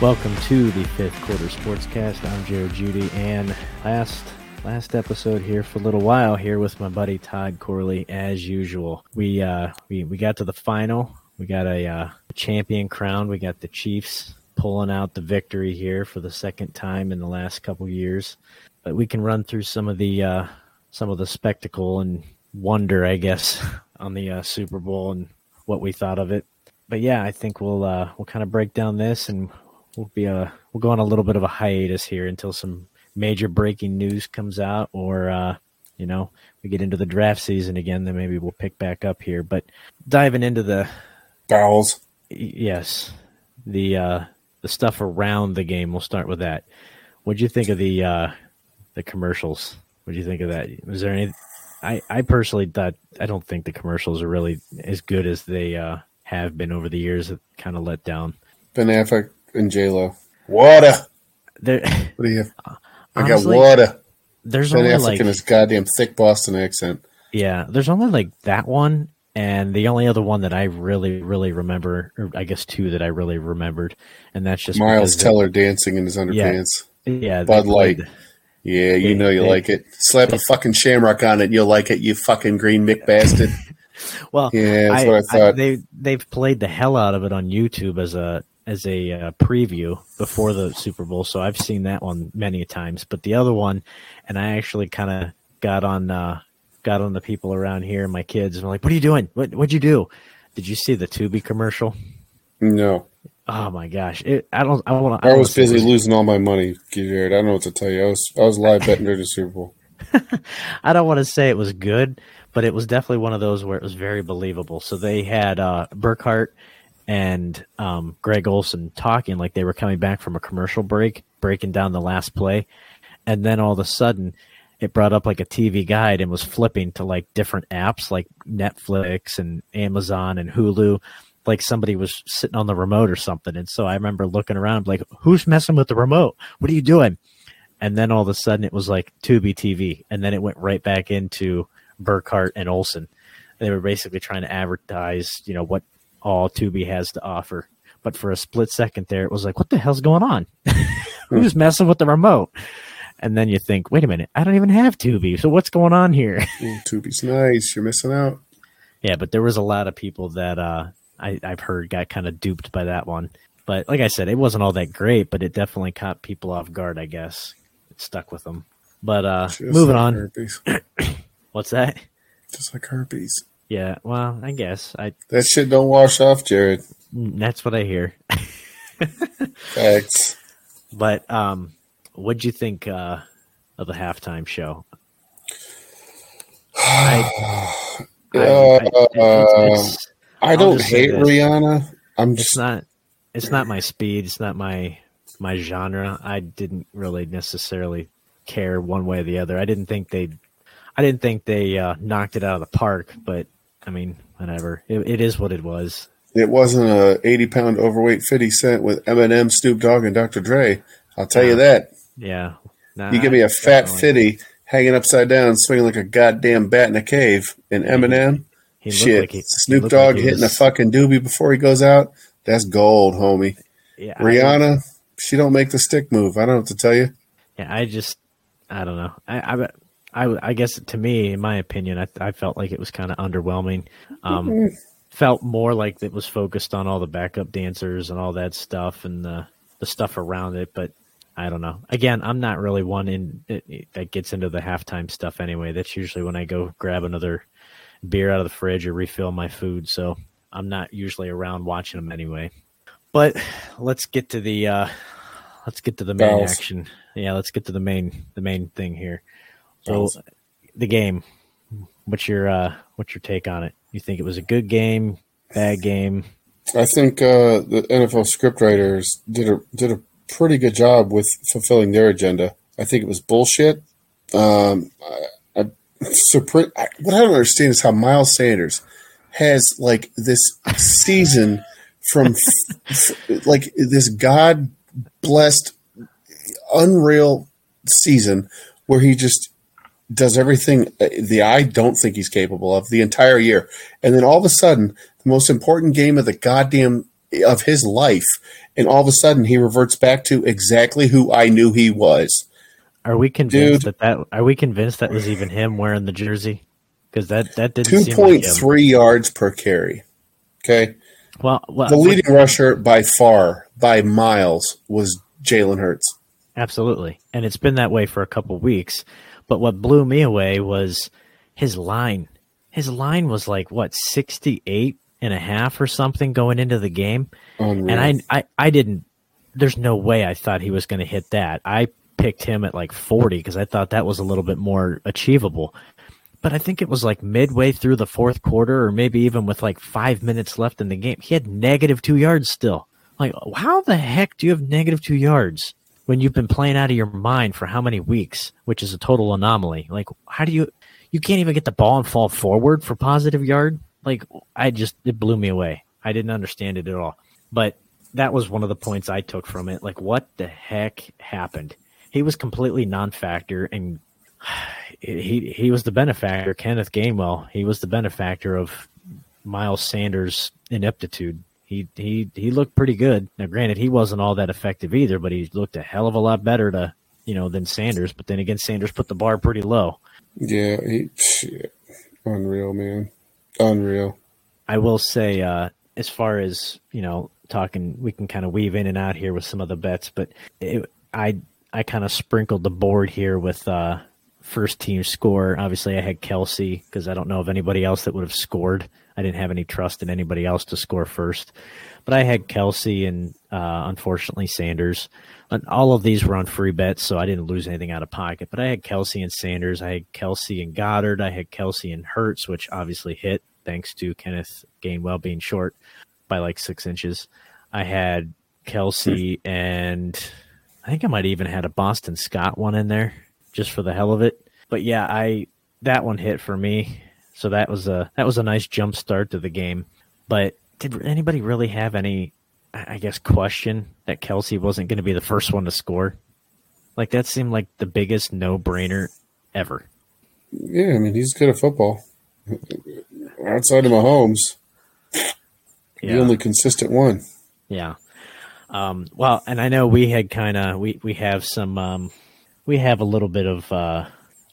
Welcome to the fifth quarter sportscast. I'm Jared Judy, and last last episode here for a little while here with my buddy Todd Corley, as usual. We uh we, we got to the final. We got a uh, champion crown. We got the Chiefs pulling out the victory here for the second time in the last couple years. But we can run through some of the uh, some of the spectacle and wonder, I guess, on the uh, Super Bowl and what we thought of it. But yeah, I think we'll uh, we'll kind of break down this and we'll be a we'll go on a little bit of a hiatus here until some major breaking news comes out or uh, you know we get into the draft season again then maybe we'll pick back up here. But diving into the bowels yes. The uh the stuff around the game we'll start with that. What'd you think of the uh the commercials? What'd you think of that? Was there any i i personally thought i don't think the commercials are really as good as they uh have been over the years. Kind of let down. Ben affleck and j lo water there what do you have uh, I got water. There's Ben only Affleck like in his goddamn thick Boston accent. yeah, there's only like that one, and the only other one that I really really remember, or I guess two that I really remembered, and that's just Miles because they- Teller dancing in his underpants. yeah, they Bud Light. played- Yeah, you They- know you they- like it. Slap a fucking shamrock on it, you'll like it. You fucking green Mick bastard. Well, Yeah, that's what I thought. they they've played the hell out of it on YouTube as a as a uh, preview before the Super Bowl, so I've seen that one many times. But the other one, and I actually kind of got on uh, got on the people around here, my kids, and I'm like, "What are you doing? What what'd you do? Did you see the Tubi commercial? No, Oh my gosh! It, I don't. I want. I was busy losing all my money, Jared. I don't know what to tell you. I was I was live betting during the Super Bowl. I don't want to say it was good, but it was definitely one of those where it was very believable. So they had uh, Burkhardt and um, Greg Olsen talking like they were coming back from a commercial break, breaking down the last play, and then all of a sudden it brought up like a TV guide and was flipping to like different apps like Netflix and Amazon and Hulu. Like somebody was sitting on the remote or something. And so I remember looking around like, who's messing with the remote? What are you doing? and then all of a sudden it was like Tubi TV, and then it went right back into Burkhardt and Olsen. They were basically trying to advertise, you know, what all Tubi has to offer. But for a split second there, it was like, what the hell's going on? Who's messing with the remote? And then you think, wait a minute, I don't even have Tubi, so what's going on here? Ooh, Tubi's nice. You're missing out. yeah, but there was a lot of people that uh, I, I've heard got kind of duped by that one. But like I said, it wasn't all that great, but it definitely caught people off guard, I guess. It stuck with them. But uh, Just moving like on. What's that? Just like herpes. Yeah, well, I guess I That shit don't wash off, Jared. that's what I hear. Facts. But um, what'd you think uh, of the halftime show? I, I, I, Uh, it's, it's, I I'll don't hate. Rihanna. I'm it's just not it's not my speed. It's not my my genre. I didn't really necessarily care one way or the other. I didn't think they I didn't think they uh, knocked it out of the park. But I mean, whatever. It, it is what it was. it wasn't a 80 pound overweight 50 cent with Eminem, Snoop Dogg, and Dr. Dre. I'll tell you that. Yeah. Nah, You give me a fat definitely- fitty hanging upside down, swinging like a goddamn bat in a cave, and Eminem, He looked shit, like he- he Snoop like Dogg he hitting a fucking doobie before he goes out. That's gold, homie. Yeah, I- Rihanna, she don't make the stick move. I don't know what to tell you. Yeah, I just, I don't know. I, I, I, I guess to me, in my opinion, I, I felt like it was kind of underwhelming. Um, felt more like it was focused on all the backup dancers and all that stuff and the the stuff around it. But I don't know. Again, I'm not really one in that gets into the halftime stuff anyway. That's usually when I go grab another beer out of the fridge or refill my food. So I'm not usually around watching them anyway. But let's get to the uh, let's get to the main Bells. action. Yeah, let's get to the main the main thing here. So the game. What's your uh, what's your take on it? You think it was a good game, bad game? I think uh, the NFL scriptwriters did a did a pretty good job with fulfilling their agenda. I think it was bullshit. Um, I, I, so pre- I, what I don't understand is how Miles Sanders has like this season from f- like this God blessed, unreal season where he just does everything uh, the I don't think he's capable of the entire year, and then all of a sudden, the most important game of the goddamn of his life, and all of a sudden he reverts back to exactly who I knew he was. Are we convinced Dude, that that are we convinced that was even him wearing the jersey? Because that that didn't two point like three yards per carry. Okay. Well, well the leading rusher by far, by miles, was Jalen Hurts. Absolutely, and it's been that way for a couple weeks. But what blew me away was his line. His line was like what sixty eight and a half or something going into the game, oh, Unreal. and I, I I didn't. There's no way I thought he was going to hit that. I picked him at like 40 because I thought that was a little bit more achievable. But I think it was like midway through the fourth quarter, or maybe even with like five minutes left in the game, he had negative two yards still. Like, how the heck do you have negative two yards when you've been playing out of your mind for how many weeks, which is a total anomaly? Like, how do you, you can't even get the ball and fall forward for positive yard? Like, I just, it blew me away. I didn't understand it at all. But that was one of the points I took from it. Like, what the heck happened? He was completely non-factor, and he he was the benefactor. Kenneth Gainwell, he was the benefactor of Miles Sanders' ineptitude. He he he looked pretty good. Now, granted, he wasn't all that effective either, but he looked a hell of a lot better to you know than Sanders. But then again, Sanders put the bar pretty low. Yeah, he shit. unreal, man, unreal. I will say, uh, as far as you know, talking, we can kind of weave in and out here with some of the bets, but it, I I kind of sprinkled the board here with uh, first team score. Obviously, I had Kelce because I don't know of anybody else that would have scored. I didn't have any trust in anybody else to score first. But I had Kelce and uh, unfortunately Sanders. And all of these were on free bets, so I didn't lose anything out of pocket. But I had Kelce and Sanders. I had Kelce and Goedert. I had Kelce and Hurts, which obviously hit thanks to Kenneth Gainwell being short by like six inches. I had Kelce and I think I might even had a Boston Scott one in there just for the hell of it. But yeah, I that one hit for me. So that was a that was a nice jump start to the game. But did anybody really have any I guess question that Kelce wasn't going to be the first one to score? Like that seemed like the biggest no-brainer ever. Yeah, I mean he's good at football. Outside of Mahomes, yeah. the only consistent one. Yeah. Um, well, and I know we had kind of we we have some um, we have a little bit of uh,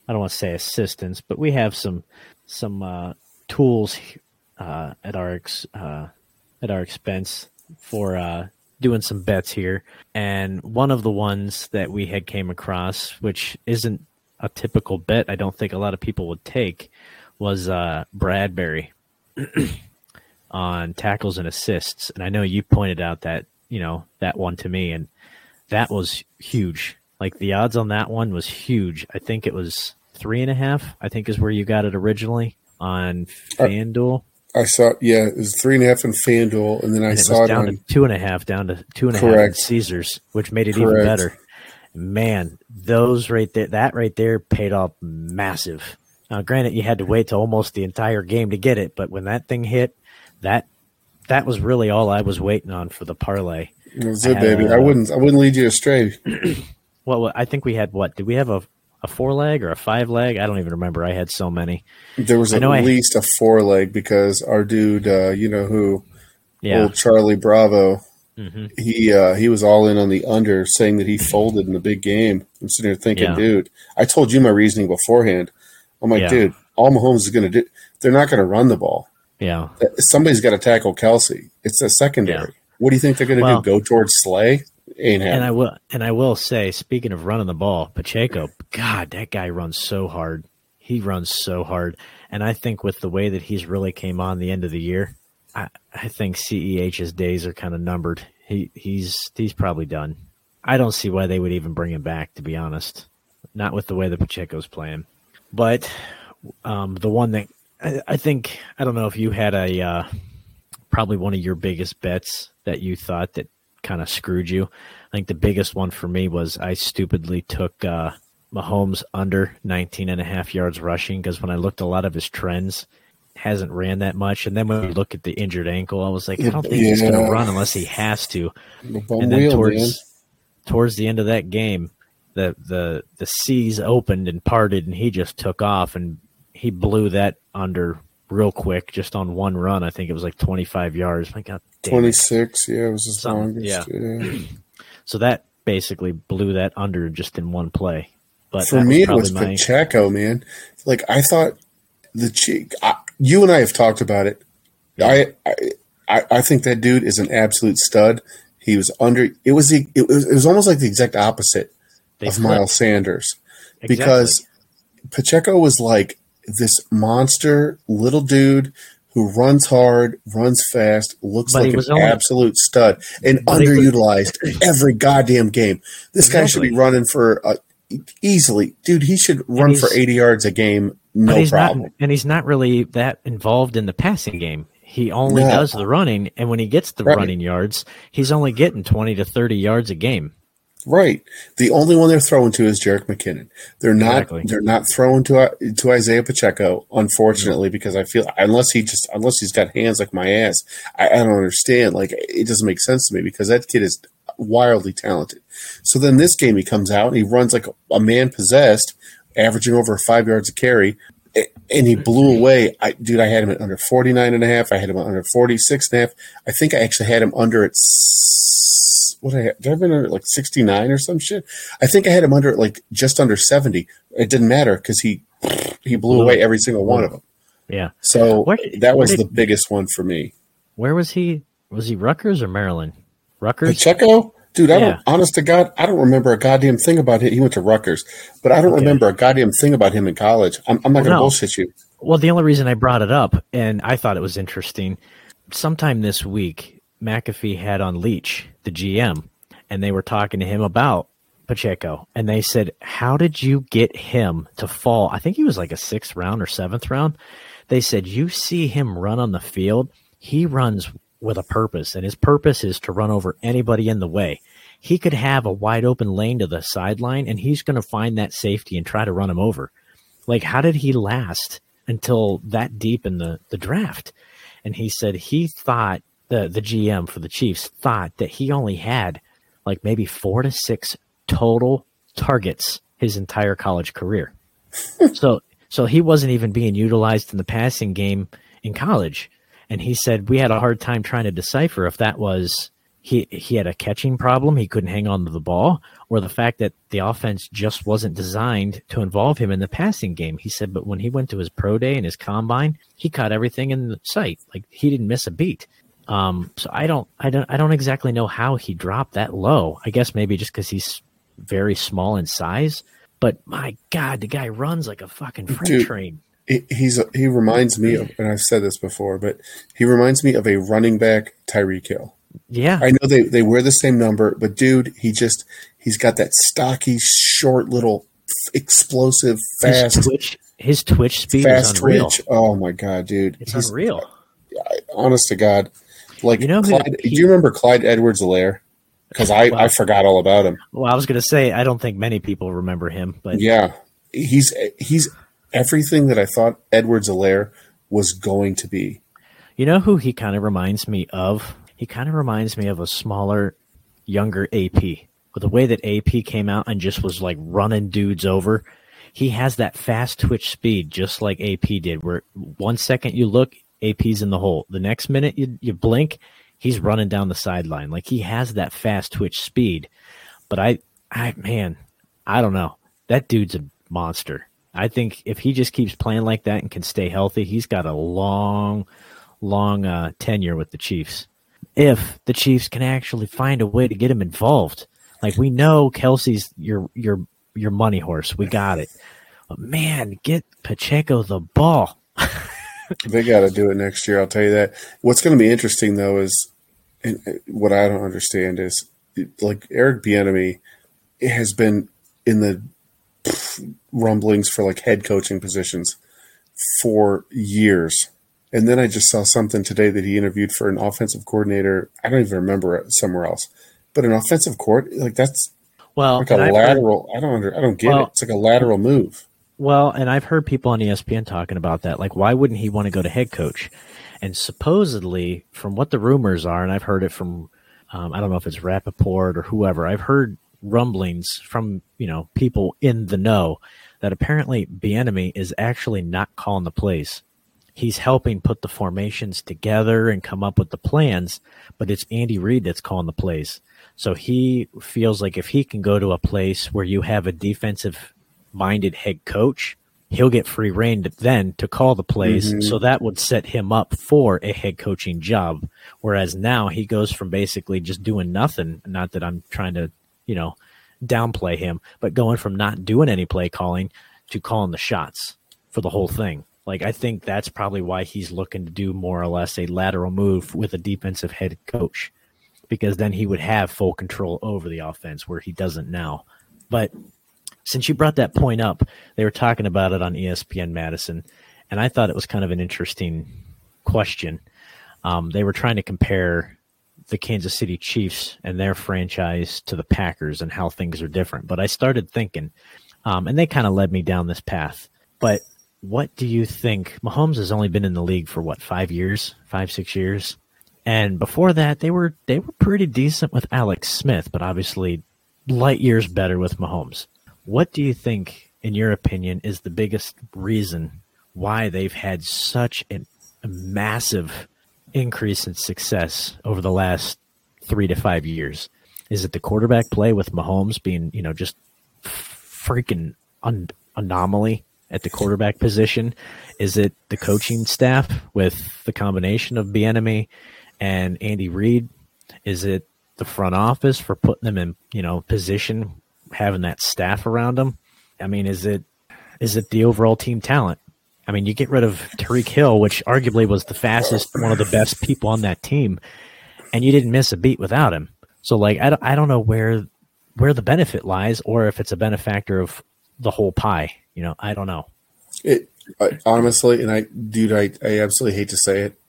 I don't want to say assistance, but we have some some uh, tools uh, at our ex, uh, at our expense for uh, doing some bets here. And one of the ones that we had came across, which isn't a typical bet, I don't think a lot of people would take, was uh, Bradberry on tackles and assists. And I know you pointed out that you know that one to me, and that was huge. Like the odds on that one was huge. I think it was three and a half. I think is where you got it originally on FanDuel. I, I saw, yeah, it was three and a half in FanDuel, and then I and it saw it down on, to two and a half, down to two and a half in Caesars, which made it correct. even better. Man, those right there, that right there paid off massive. Now, granted, you had to wait to almost the entire game to get it, but when that thing hit, that that was really all I was waiting on for the parlay. That's it, baby. I wouldn't. I wouldn't lead you astray. well, I think we had what? Did we have a a four leg or a five leg? I don't even remember. I had so many. There was at least a four leg because our dude, uh, you know who, yeah. old Charlie Bravo. Mm-hmm. He uh, he was all in on the under, saying that he folded in the big game. I'm sitting here thinking, yeah. dude, I told you my reasoning beforehand. I'm like, yeah. dude, all Mahomes is going to do, they're not going to run the ball. Yeah. Somebody's got to tackle Kelce. It's a secondary. What do you think they're going to well, do? Go towards Slay? Ain't and I will and I will say, speaking of running the ball, Pacheco, God, that guy runs so hard. He runs so hard. And I think with the way that he's really came on the end of the year, I, I think CEH's days are kind of numbered. He he's he's probably done. I don't see why they would even bring him back, to be honest. Not with the way that Pacheco's playing. But um, the one that I, I think I don't know if you had a uh, probably one of your biggest bets that you thought that kind of screwed you. I think the biggest one for me was I stupidly took uh, Mahomes under 19 and a half yards rushing because when I looked a lot of his trends, hasn't ran that much. And then when we look at the injured ankle, I was like, I don't think yeah. he's going to run unless he has to. and then towards man. towards the end of that game, the the the seas opened and parted, and he just took off and he blew that under real quick, just on one run. I think it was like 25 yards. My God, damn it. 26. Yeah, it was his Something, longest. Yeah. So that basically blew that under just in one play. But For me, it was my- Pacheco, man. Like I thought, the cheek. I, you and I have talked about it. I, I I I think that dude is an absolute stud. He was under. It was the. It was. It was almost like the exact opposite they of flipped. Miles Sanders Exactly. because Pacheco was like this monster little dude who runs hard, runs fast, looks But like an only- absolute stud, and he was- underutilized every goddamn game. This guy should be running for uh, easily, dude. He should run for eighty yards a game, no problem. not, and he's not really that involved in the passing game. He only No. does the running, and when he gets the Right. running yards, he's only getting 20 to 30 yards a game. Right. The only one they're throwing to is Jerick McKinnon. They're not. Exactly. They're not throwing to uh, to Isaiah Pacheco, unfortunately, because I feel unless he just unless he's got hands like my ass, I, I don't understand. Like it doesn't make sense to me because that kid is wildly talented. So then this game he comes out and he runs like a, a man possessed, averaging over five yards a carry. And he blew away. I, dude, I had him at under 49 and a half. I had him under 46 and a half. I think I actually had him under at what I had, did I have under like 69 or some shit? I think I had him under like just under 70. It didn't matter because he he blew away every single one of them. Yeah. So Where- that was where the biggest one for me. Where was he? Was he Rutgers or Maryland? Rutgers? Pacheco, dude, I Yeah. don't. Honest to God, I don't remember a goddamn thing about him. He went to Rutgers, but I don't Okay. remember a goddamn thing about him in college. I'm, I'm not going to No. bullshit you. Well, the only reason I brought it up, and I thought it was interesting, sometime this week, McAfee had on Veach, the GM, and they were talking to him about Pacheco. And they said, How did you get him to fall? I think he was like a sixth round or seventh round. They said, You see him run on the field, he runs with a purpose, and his purpose is to run over anybody in the way. He could have a wide open lane to the sideline, and he's going to find that safety and try to run him over like how did he last until that deep in the, the draft and he said he thought the the gm for the chiefs thought that he only had like maybe four to six total targets his entire college career. So so he wasn't even being utilized in the passing game in college. And he said we had a hard time trying to decipher if that was he he had a catching problem he couldn't hang on to the ball or the fact that the offense just wasn't designed to involve him in the passing game. He said but when he went to his pro day and his combine he caught everything in sight. Like he didn't miss a beat um so i don't i don't i don't exactly know how he dropped that low i guess maybe just because he's very small in size but my god the guy runs like a fucking freight Dude. train He- He's he reminds me of, and I've said this before, but he reminds me of a running back Tyreek Hill. yeah I know they, they wear the same number, but dude, he just he's got that stocky, short, little, explosive, his fast, twitch his twitch speed fast is unreal twitch. Oh my god, dude! it's He's unreal honest to God. Like, You know Clyde, he- do you remember Clyde Edwards-Helaire? Because I, Wow. I forgot all about him. well i was going to say i don't think many people remember him but Yeah, he's he's everything that I thought Edwards-Helaire was going to be. You know who he kind of reminds me of? He kind of reminds me of a smaller, younger AP. With the way that AP came out and just was like running dudes over, he has that fast twitch speed, just like AP did. Where one second you look, AP's in the hole. The next minute you, you blink, he's running down the sideline. Like he has that fast twitch speed. But I, I man, I don't know. That dude's a monster. I think if he just keeps playing like that and can stay healthy, he's got a long, long uh, tenure with the Chiefs. If the Chiefs can actually find a way to get him involved, like we know Kelce's your your your money horse, we got it. But man, get Pacheco the ball. They got to do it next year. I'll tell you that. What's going to be interesting though is, and uh, what I don't understand is, like Eric Bieniemy has been in the pff, rumblings for like head coaching positions for years. And then I just saw something today that he interviewed for an offensive coordinator. I don't even remember it somewhere else, but an offensive court like that's Well, like a heard- lateral. I don't under, I don't get Well- it. It's like a lateral move. Well, and I've heard people on ESPN talking about that. Like, why wouldn't he want to go to head coach? And supposedly, from what the rumors are, and I've heard it from, um, I don't know if it's Rapoport or whoever, I've heard rumblings from, you know, people in the know that apparently Bieniemy is actually not calling the plays. he's helping put the formations together and come up with the plans, but it's Andy Reid that's calling the plays. So he feels like if he can go to a place where you have a defensive minded head coach, he'll get free reign then to call the plays. Mm-hmm. So that would set him up for a head coaching job. Whereas now he goes from basically just doing nothing. Not that I'm trying to, you know, downplay him, but going from not doing any play calling to calling the shots for the whole thing. Like I think that's probably why he's looking to do more or less a lateral move with a defensive head coach, because then he would have full control over the offense where he doesn't now. But since you brought that point up, they were talking about it on ESPN Madison, and I thought it was kind of an interesting question. Um, they were trying to compare the Kansas City Chiefs and their franchise to the Packers and how things are different. But I started thinking, um, and they kind of led me down this path. But what do you think? Mahomes has only been in the league for what five years, five six years, and before that they were they were pretty decent with Alex Smith, but obviously light years better with Mahomes. What do you think, in your opinion, is the biggest reason why they've had such an, a massive increase in success over the last three to five years? Is it the quarterback play with Mahomes being, you know, just freaking un- anomaly? at the quarterback position? Is it the coaching staff with the combination of Bieniemy and Andy Reid? Is it the front office for putting them in, you know, position, having that staff around them? I mean, is it is it the overall team talent? I mean, you get rid of Tyreek Hill, which arguably was the fastest, one of the best people on that team, and you didn't miss a beat without him. So, like, I don't, I don't know where where the benefit lies, or if it's a benefactor of the whole pie. You know, I don't know. It I, honestly, and I, dude, I, I absolutely hate to say it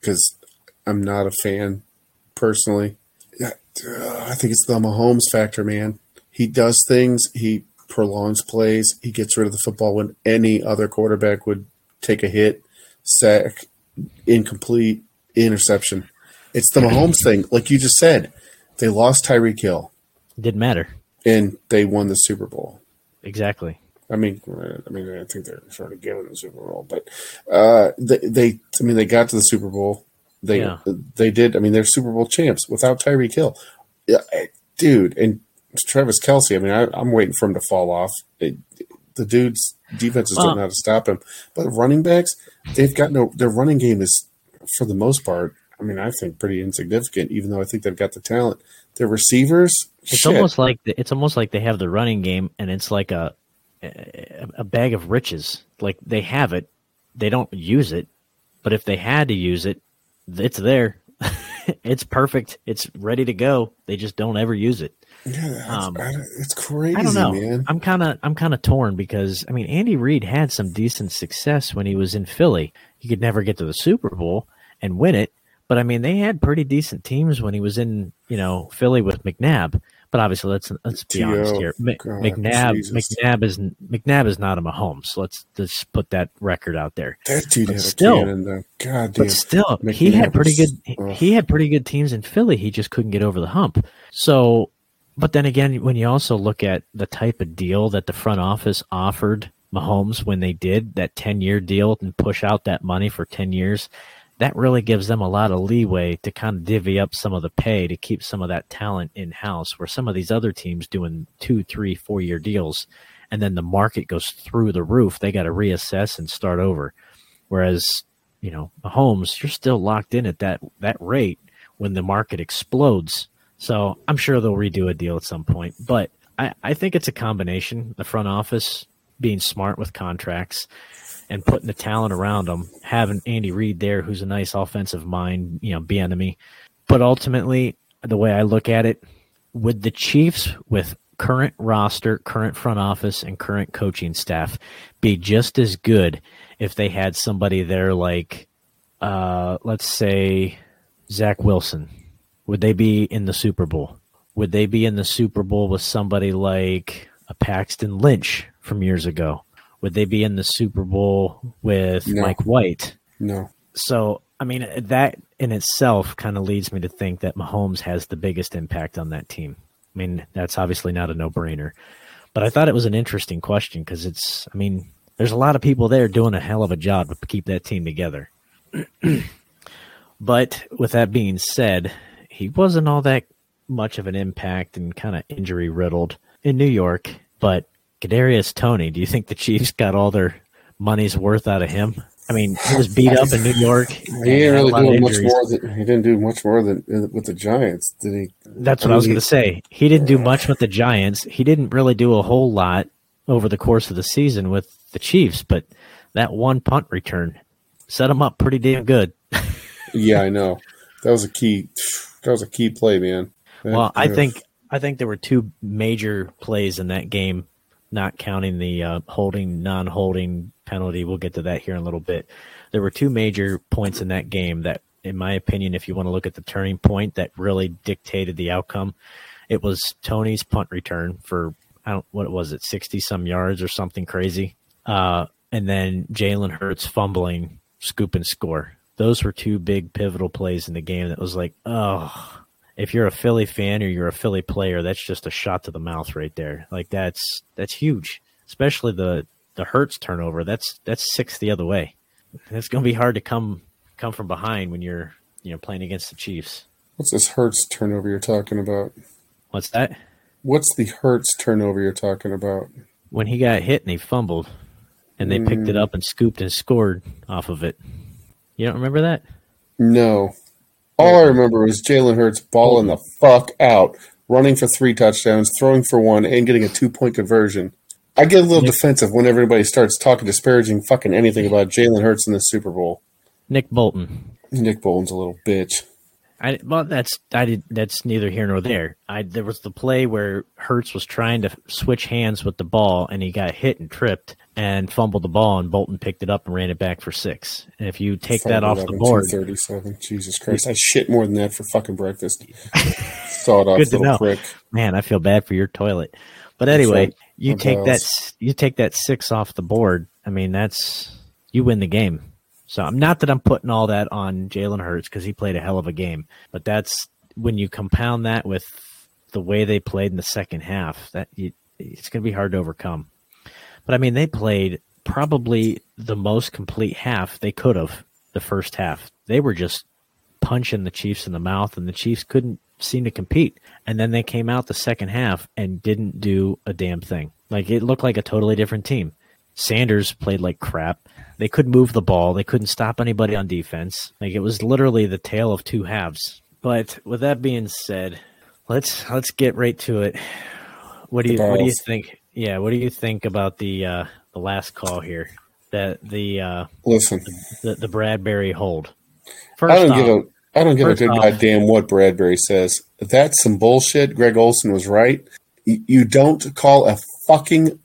because I'm not a fan personally. Yeah, uh, I think it's the Mahomes factor, man. He does things. He prolongs plays. He gets rid of the football when any other quarterback would take a hit, sack, incomplete, interception. It's the Mahomes thing, like you just said. They lost Tyreek Hill. Didn't matter. And they won the Super Bowl. Exactly. I mean, I mean, I think they're sort of giving the Super Bowl, but uh, they, they, I mean, they got to the Super Bowl. They, yeah. they did. I mean, they're Super Bowl champs without Tyreek Hill, yeah, dude. And Travis Kelce. I mean, I, am waiting for him to fall off. It, the dude's defenses well, don't know how to stop him. But running backs, they've got no. Their running game is, for the most part, I mean, I think pretty insignificant. Even though I think they've got the talent, their receivers. It's shit. almost like it's almost like they have the running game, and it's like a a bag of riches. Like they have it, they don't use it, but if they had to use it, it's there. it's perfect. It's ready to go. They just don't ever use it. Yeah, um, it's crazy. I don't know. Man. I'm kind of I'm kind of torn because I mean Andy Reid had some decent success when he was in Philly. He could never get to the Super Bowl and win it, but I mean they had pretty decent teams when he was in you know Philly with McNabb. But obviously, let's let's be T-O, honest here. M- God, McNabb Jesus. McNabb is McNabb is not a Mahomes. Let's just put that record out there. That dude but had still, a. God damn. But still, McNabb he had pretty good. He had pretty good teams in Philly. He just couldn't get over the hump. So, but then again, when you also look at the type of deal that the front office offered Mahomes when they did that ten year deal and push out that money for ten years, that really gives them a lot of leeway to kind of divvy up some of the pay to keep some of that talent in house where some of these other teams doing two, three, four year deals and then the market goes through the roof, they got to reassess and start over. Whereas, you know, Mahomes, you're still locked in at that, that rate when the market explodes. So I'm sure they'll redo a deal at some point, but I, I think it's a combination. The front office being smart with contracts and putting the talent around them, having Andy Reid there, who's a nice offensive mind, you know, Bieniemy. But ultimately, the way I look at it, with the Chiefs, with current roster, current front office, and current coaching staff, be just as good if they had somebody there like, uh, let's say, Zach Wilson. Would they be in the Super Bowl? Would they be in the Super Bowl with somebody like a Paxton Lynch from years ago? would they be in the Super Bowl with no. Mike White? No. So, I mean, that in itself kind of leads me to think that Mahomes has the biggest impact on that team. I mean, that's obviously not a no brainer. But I thought it was an interesting question because it's, I mean, there's a lot of people there doing a hell of a job to keep that team together. but with that being said, he wasn't all that much of an impact and kind of injury riddled in New York. But Kadarius Toney, do you think the Chiefs got all their money's worth out of him? I mean, he was beat up in New York. He didn't really do much more. Than, he didn't do much more than uh, with the Giants, did he? That's what I, mean, I was going to say. He didn't do much with the Giants. He didn't really do a whole lot over the course of the season with the Chiefs, but that one punt return set him up pretty damn good. yeah, I know. That was a key. That was a key play, man. well, I think I think there were two major plays in that game, not counting the uh, holding, non-holding penalty. We'll get to that here in a little bit. There were two major points in that game that, in my opinion, if you want to look at the turning point that really dictated the outcome, it was Toney's punt return for I don't what was it, sixty some yards or something crazy, uh, and then Jalen Hurts fumbling, scoop and score. Those were two big pivotal plays in the game. That was like, oh, if you're a Philly fan or you're a Philly player, that's just a shot to the mouth right there. Like that's that's huge, especially the the Hurts turnover. That's that's six the other way. It's going to be hard to come come from behind when you're you know playing against the Chiefs. What's this Hurts turnover you're talking about? What's that? What's the Hurts turnover you're talking about? When he got hit and he fumbled, and they mm. picked it mm. up and scooped and scored off of it. You don't remember that? No. All I remember was Jalen Hurts balling the fuck out, running for three touchdowns, throwing for one, and getting a two point conversion. I get a little Nick, defensive when everybody starts talking disparaging fucking anything about Jalen Hurts in the Super Bowl. Nick Bolton. Nick Bolton's a little bitch. I well, that's I did that's neither here nor there. I there was the play where Hurts was trying to switch hands with the ball and he got hit and tripped and fumbled the ball and Bolton picked it up and ran it back for six. And if you take that off the board, thirty-seven. Jesus Christ, I shit more than that for fucking breakfast. Off, Good to know. Prick. Man, I feel bad for your toilet. But anyway, you take that you take that six off the board. I mean, that's you win the game. So I'm not that I'm putting all that on Jalen Hurts because he played a hell of a game, but that's when you compound that with the way they played in the second half. That you, it's going to be hard to overcome. But I mean, they played probably the most complete half they could have the first half. They were just punching the Chiefs in the mouth, and the Chiefs couldn't seem to compete. And then they came out the second half and didn't do a damn thing. Like it looked like a totally different team. Sanders played like crap. They couldn't move the ball. They couldn't stop anybody on defense. Like it was literally the tale of two halves. But with that being said, let's let's get right to it. What do you what do you think? Yeah, what do you think about the uh, the last call here? That the uh, listen the, the Bradberry hold. First I don't off, give a I don't give a good off, goddamn what Bradberry says. That's some bullshit. Greg Olsen was right. You don't call a fucking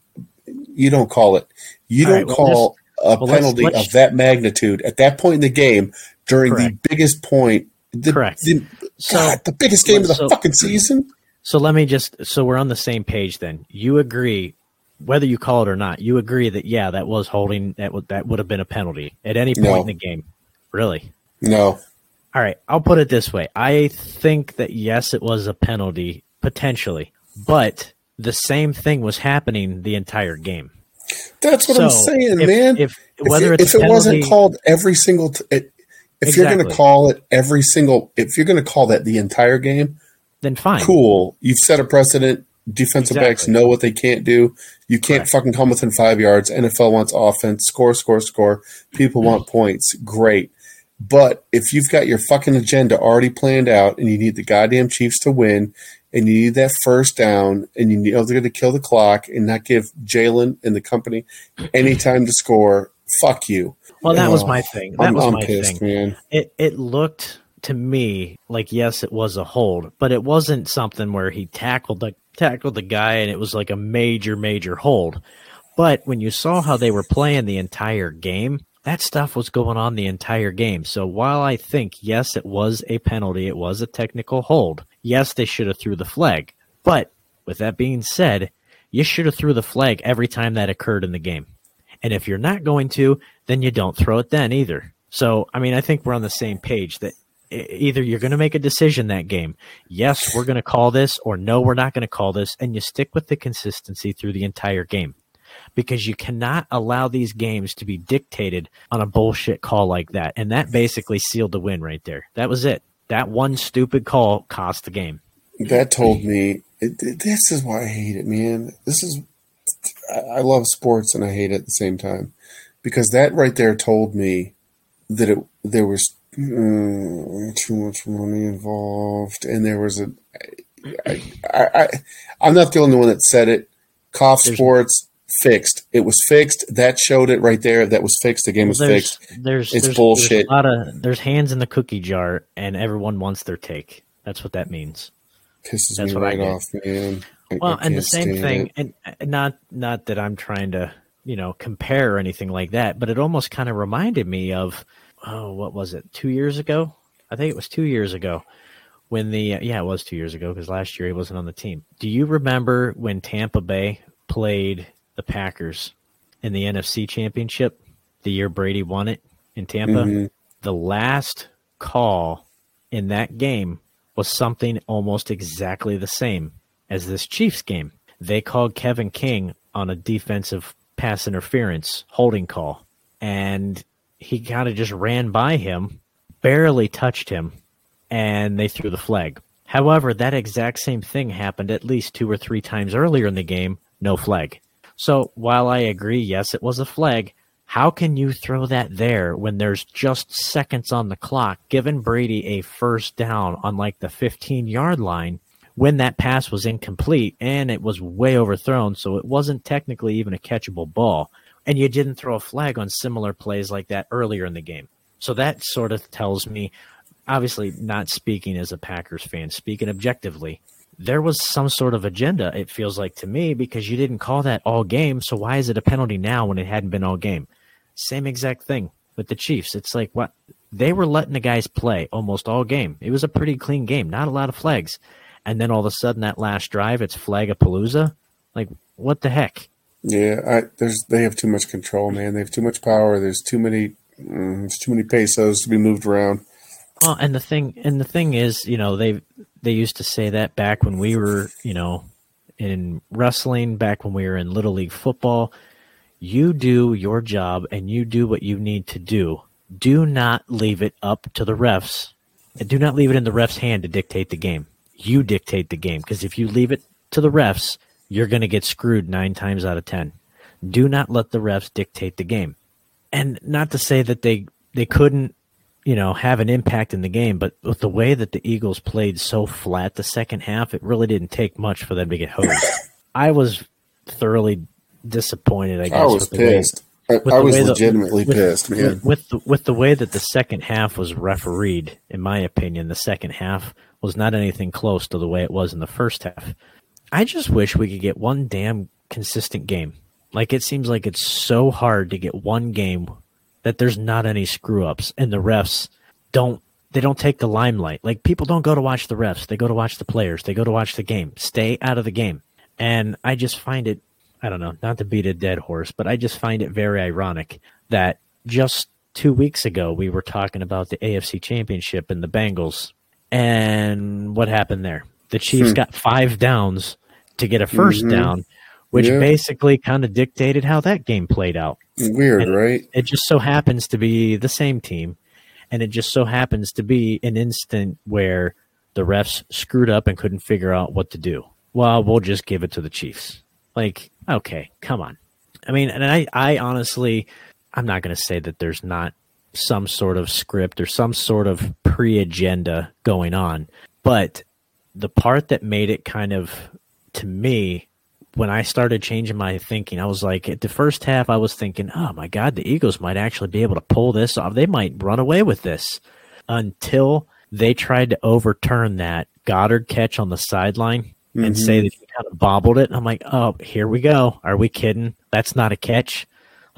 you don't call it. You don't right, well, call a well, penalty let's, let's, of that magnitude at that point in the game during correct. the biggest point. The, correct. The, so, God, the biggest game of the so, fucking season. So let me just so we're on the same page then. You agree whether you call it or not. You agree that yeah, that was holding that would that would have been a penalty at any point no. in the game. Really? No. All right, I'll put it this way. I think that yes, it was a penalty potentially, but the same thing was happening the entire game. That's what so I'm saying, if, man. If whether if, if it penalty, wasn't called every single, t- it, if exactly. you're going to call it every single, if you're going to call that the entire game, then fine. Cool. You've set a precedent. Defensive exactly. backs know what they can't do. You can't Correct. fucking come within five yards. NFL wants offense. Score, score, score. People want mm-hmm. points. Great. But if you've got your fucking agenda already planned out and you need the goddamn Chiefs to win and you need that first down, and you know they're going to kill the clock and not give Jalen and the company any time to score. Fuck you. Well, that was oh. my thing. That I'm, was I'm my pissed, thing. Man. It it looked to me like yes, it was a hold, but it wasn't something where he tackled the tackled the guy and it was like a major major hold. But when you saw how they were playing the entire game, that stuff was going on the entire game. So while I think yes, it was a penalty, it was a technical hold yes, they should have threw the flag. But with that being said, you should have threw the flag every time that occurred in the game. And if you're not going to, then you don't throw it then either. So, I mean, I think we're on the same page that either you're going to make a decision that game. Yes, we're going to call this or no, we're not going to call this. And you stick with the consistency through the entire game. because you cannot allow these games to be dictated on a bullshit call like that. And that basically sealed the win right there. That was it. That one stupid call cost the game. That told me this is why I hate it, man. This is I love sports and I hate it at the same time because that right there told me that it there was mm, too much money involved and there was a I, I, I I'm not the only one that said it. Cough There's- Sports fixed. It was fixed. That showed it right there. That was fixed. The game was there's, fixed. There's, It's there's, bullshit. There's a lot of there's hands in the cookie jar, and everyone wants their take. That's what that means. Pisses That's me what I right off, man. Well, and the same thing, it. and and not not that I'm trying to you know compare or anything like that, but it almost kind of reminded me of oh, what was it? Two years ago? I think it was two years ago when the yeah, it was two years ago because last year he wasn't on the team. Do you remember when Tampa Bay played the Packers in the NFC Championship the year Brady won it in Tampa? Mhm. The last call in that game was something almost exactly the same as this Chiefs game. They called Kevin King on a defensive pass interference holding call, and he kind of just ran by him, barely touched him, and they threw the flag. However, that exact same thing happened at least two or three times earlier in the game, no flag. So while I agree, yes, it was a flag, how can you throw that there when there's just seconds on the clock, giving Brady a first down on like the 15 yard line when that pass was incomplete and it was way overthrown, so it wasn't technically even a catchable ball. And you didn't throw a flag on similar plays like that earlier in the game. So that sort of tells me, obviously, not speaking as a Packers fan, speaking objectively, there was some sort of agenda, it feels like to me, because you didn't call that all game. So why is it a penalty now when it hadn't been all game? Same exact thing with the Chiefs. It's like what they were letting the guys play almost all game. It was a pretty clean game, not a lot of flags. And then all of a sudden, that last drive, it's flagapalooza. Like, what the heck? Yeah, I, there's they have too much control, man. They have too much power. There's too many, mm, there's too many pesos to be moved around. Well, and the thing, and the thing is, you know, they they used to say that back when we were, you know, in wrestling, back when we were in little league football. You do your job and you do what you need to do. Do not leave it up to the refs. And do not leave it in the ref's hand to dictate the game. You dictate the game because if you leave it to the refs, you're going to get screwed nine times out of ten. Do not let the refs dictate the game. And not to say that they they couldn't you know, have an impact in the game. But with the way that the Eagles played so flat the second half, it really didn't take much for them to get hosed. I was thoroughly disappointed. I guess I was the way- pissed. I, I was way the- legitimately with- pissed, man. with, with the, with the way that the second half was refereed, in my opinion, the second half was not anything close to the way it was in the first half. I just wish we could get one damn consistent game. Like it seems like it's so hard to get one game that there's not any screw ups and the refs don't they don't take the limelight. Like people don't go to watch the refs, they go to watch the players, they go to watch the game. Stay out of the game. And I just find it I don't know, not to beat a dead horse, but I just find it very ironic that just 2 weeks ago we were talking about the AFC Championship and the Bengals and what happened there? The Chiefs Hmm. got 5 downs to get a 1st Mhm. down, which Yeah. basically kind of dictated how that game played out Weird, And- right? it just so happens to be the same team and it just so happens to be an instant where the refs screwed up and couldn't figure out what to do well we'll just give it to the chiefs like okay come on i mean and i i honestly i'm not going to say that there's not some sort of script or some sort of pre-agenda going on but the part that made it kind of to me when I started changing my thinking, I was like, at the first half, I was thinking, oh my God, the Eagles might actually be able to pull this off. They might run away with this until they tried to overturn that Goedert catch on the sideline and Mhm. say that he kind of bobbled it. I'm like, oh, here we go. Are we kidding? That's not a catch.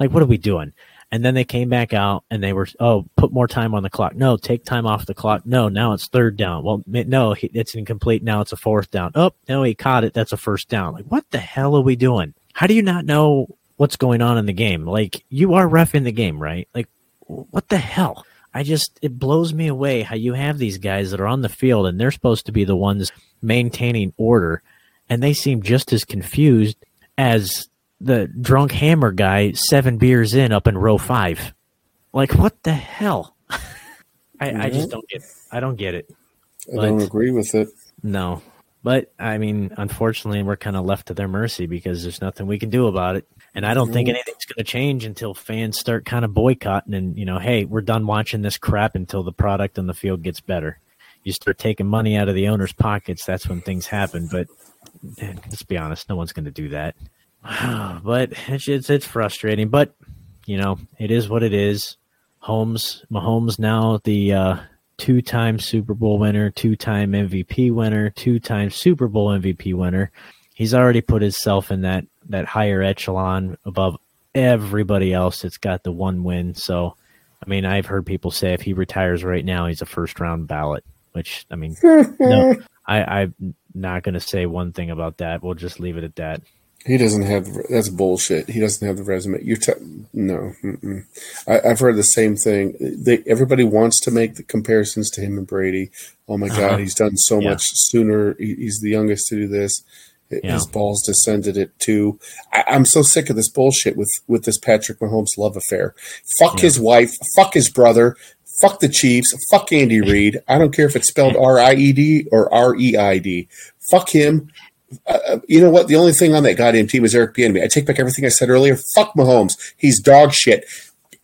Like, what are we doing? And then they came back out and they were, oh, put more time on the clock. No, take time off the clock. No, now it's third down. Well, no, it's incomplete. Now it's a fourth down. Oh, no, he caught it. That's a first down. Like, what the hell are we doing? How do you not know what's going on in the game? Like, you are ref in the game, right? Like, what the hell? I just, it blows me away how you have these guys that are on the field and they're supposed to be the ones maintaining order and they seem just as confused as the drunk hammer guy seven beers in up in row five. Like what the hell? I, I just don't get. I don't get it. I don't agree with it. No, but I mean, unfortunately, we're kind of left to their mercy because there's nothing we can do about it. And I don't think anything's going to change until fans start kind of boycotting and you know, hey, we're done watching this crap until the product on the field gets better. You start taking money out of the owners' pockets, that's when things happen. But eh, let's be honest, no one's going to do that. but it's, it's it's frustrating. But you know, it is what it is. Holmes, Mahomes now the uh, two-time Super Bowl winner, two-time MVP winner, two-time Super Bowl MVP winner. He's already put himself in that that higher echelon above everybody else that's got the one win. So, I mean, I've heard people say if he retires right now, he's a first-round ballot. Which I mean, no, I, I'm not going to say one thing about that. We'll just leave it at that. He doesn't have that's bullshit. He doesn't have the resume. You te- no, mm-mm. I, I've heard the same thing. They, everybody wants to make the comparisons to him and Brady. Oh my Uh-huh. god, he's done so Yeah. much sooner. He, he's the youngest to do this. His balls descended at two. I, I'm so sick of this bullshit with with this Patrick Mahomes love affair. Fuck Yeah. his wife. Fuck his brother. Fuck the Chiefs. Fuck Andy Reid. I don't care if it's spelled R I E D or R E I D. Fuck him. Uh, you know what? The only thing on that goddamn team is Eric Bieniemy. I take back everything I said earlier. Fuck Mahomes. He's dog shit.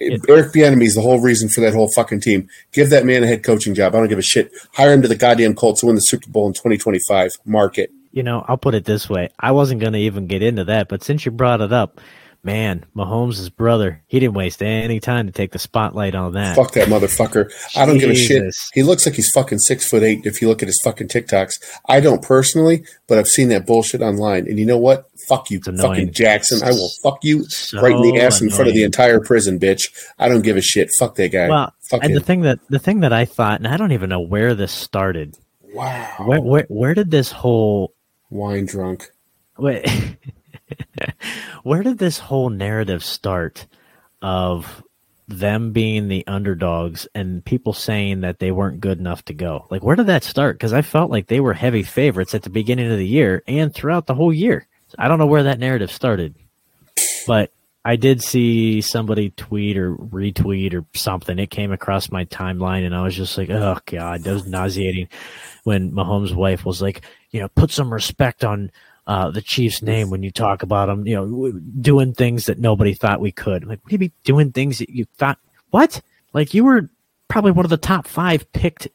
Eric Bieniemy is the whole reason for that whole fucking team. Give that man a head coaching job. I don't give a shit. Hire him to the goddamn Colts to win the Super Bowl in 2025. Mark it. You know, I'll put it this way. I wasn't going to even get into that, but since you brought it up, man, Mahomes' brother, he didn't waste any time to take the spotlight on that. Fuck that motherfucker. I don't give a shit. He looks like he's fucking six foot eight if you look at his fucking TikToks. I don't personally, but I've seen that bullshit online. And you know what? Fuck you, fucking Jackson. I will fuck you So right in the ass in front of the entire prison, bitch. I don't give a shit. Fuck that guy. Well, Fuck and him. the thing that the thing that I thought, and I don't even know where this started. wow. Where where, where did this whole Wine drunk. wait, where did this whole narrative start of them being the underdogs and people saying that they weren't good enough to go? Like, where did that start? Because I felt like they were heavy favorites at the beginning of the year and throughout the whole year. I don't know where that narrative started, but I did see somebody tweet or retweet or something. It came across my timeline, and I was just like, "Oh God, that was nauseating." When Mahomes' wife was like, "You know, put some respect on uh, the Chiefs' name when you talk about them. You know, doing things that nobody thought we could. Like, what do you mean doing things that you thought? What? Like, you were probably one of the top five picked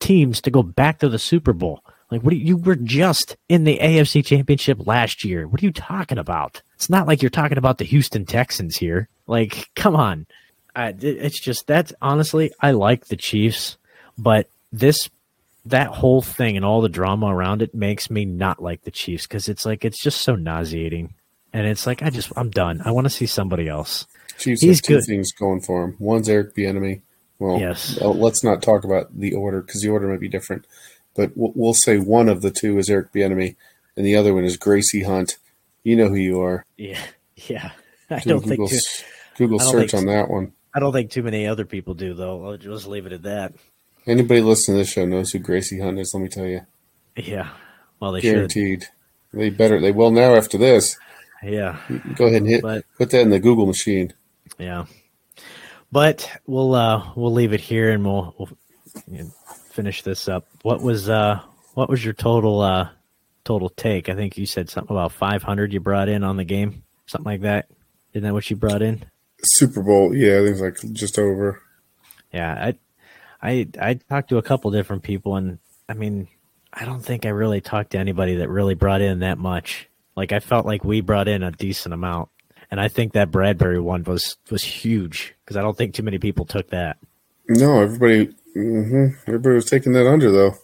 teams to go back to the Super Bowl. Like, what? You, you were just in the AFC Championship last year. What are you talking about? It's not like you're talking about the Houston Texans here. Like, come on. I, it's just that's honestly, I like the Chiefs, but this that whole thing and all the drama around it makes me not like the Chiefs because it's like it's just so nauseating, and it's like I just I'm done. I want to see somebody else. Chiefs He's have two good. things going for him. One's Eric Bieniemy. Well, Yes. let's not talk about the order because the order might be different. But we'll, we'll say one of the two is Eric Bieniemy, and the other one is Gracie Hunt. You know who you are. Yeah, yeah. I Do don't Google, think too, Google search think on that one. I don't think too many other people do though. I'll just leave it at that. Anybody listening to this show knows who Gracie Hunt is. Let me tell you, Yeah. Well, they should. guaranteed. They better. They will now after this. Yeah. Go ahead and hit. But Put that in the Google machine. yeah. But we'll uh we'll leave it here and we'll, we'll you know, finish this up. What was uh what was your total uh total take? I think you said something about 500 you brought in on the game, something like that. Isn't that what you brought in? Super Bowl. Yeah, I think it's like just over. Yeah, I I I talked to a couple different people and I mean, I don't think I really talked to anybody that really brought in that much. Like I felt like we brought in a decent amount. And I think that Bradberry one was was huge because I don't think too many people took that. No, everybody. hmm Everybody was taking that under though.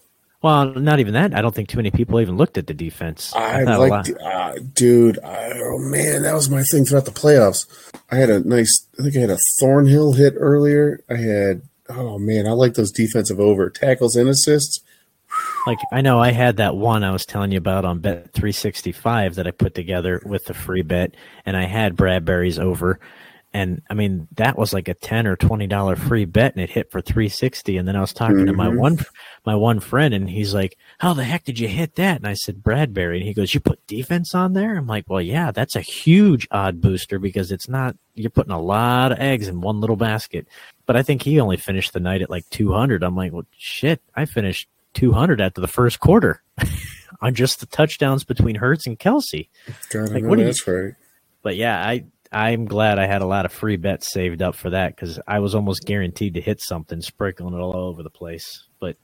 Well, not even that. I don't think too many people even looked at the defense. I like, uh, dude. I, oh man, that was my thing throughout the playoffs. I had a nice. I think I had a Thornhill hit earlier. I had. Oh man, I like those defensive over tackles and assists. like I know I had that one I was telling you about on Bet three sixty five that I put together with the free bet, and I had Bradberry's over, And I mean, that was like a ten or twenty dollar free bet, and it hit for three sixty. And then I was talking mm-hmm. to my mm-hmm. one my one friend, and he's like, "How the heck did you hit that?" And I said, "Bradberry." And he goes, "You put defense on there?" I'm like, "Well, yeah, that's a huge odd booster because it's not you're putting a lot of eggs in one little basket." But I think he only finished the night at like two hundred. I'm like, "Well, shit, I finished two hundred after the first quarter." on just the touchdowns between Hurts and Kelce. God, like, what that's you, right. But yeah, I I'm glad I had a lot of free bets saved up for that because I was almost guaranteed to hit something, sprinkling it all over the place. But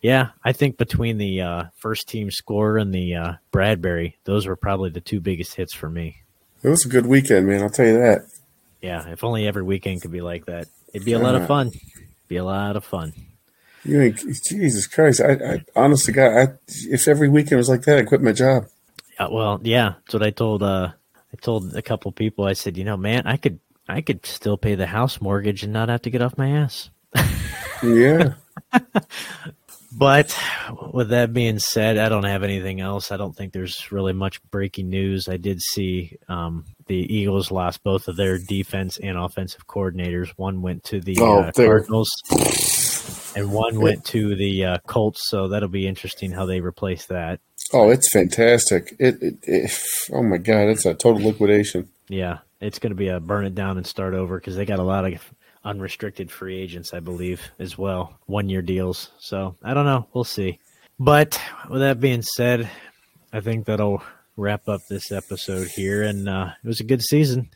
yeah, I think between the uh, first team score and the uh, Bradberry, those were probably the two biggest hits for me. It was a good weekend, man. I'll tell you that. Yeah, if only every weekend could be like that, it'd be a lot of fun. Be a lot of fun. You mean, Jesus Christ! I, I honestly, God, I, if every weekend was like that, I'd quit my job. Uh, well, yeah, that's what I told. Uh, I told a couple people. I said, you know, man, I could, I could still pay the house mortgage and not have to get off my ass. yeah. but with that being said, I don't have anything else. I don't think there's really much breaking news. I did see um, the Eagles lost both of their defense and offensive coordinators. One went to the oh, uh, Cardinals and one went to the uh, Colts. So that'll be interesting how they replace that. Oh, it's fantastic! It, it, it oh my god, it's a total liquidation. Yeah, it's going to be a burn it down and start over because they got a lot of unrestricted free agents, I believe, as well, one year deals. So I don't know, we'll see. But with that being said, I think that'll wrap up this episode here. And uh, it was a good season.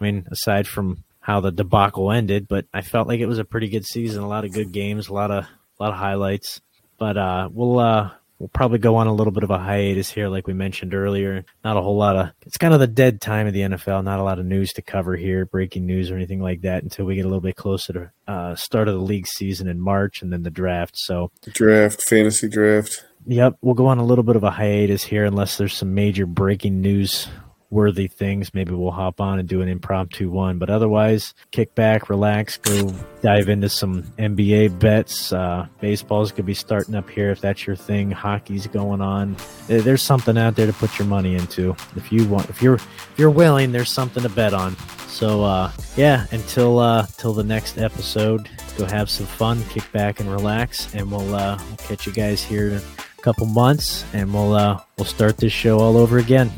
I mean, aside from how the debacle ended, but I felt like it was a pretty good season. A lot of good games, a lot of a lot of highlights. But uh, we'll uh, we'll probably go on a little bit of a hiatus here, like we mentioned earlier. Not a whole lot of it's kind of the dead time of the NFL. Not a lot of news to cover here, breaking news or anything like that, until we get a little bit closer to uh, start of the league season in March and then the draft. So the draft, fantasy draft. Yep, we'll go on a little bit of a hiatus here unless there's some major breaking news worthy things, maybe we'll hop on and do an impromptu one. But otherwise, kick back, relax, go dive into some NBA bets. Uh, baseball's gonna be starting up here if that's your thing. Hockey's going on. There's something out there to put your money into if you want. If you're if you're willing, there's something to bet on. So uh, yeah, until uh, till the next episode, go have some fun, kick back and relax, and we'll uh, we'll catch you guys here in a couple months, and we'll uh, we'll start this show all over again.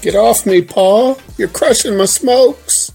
Get off me, Paul. You're crushing my smokes.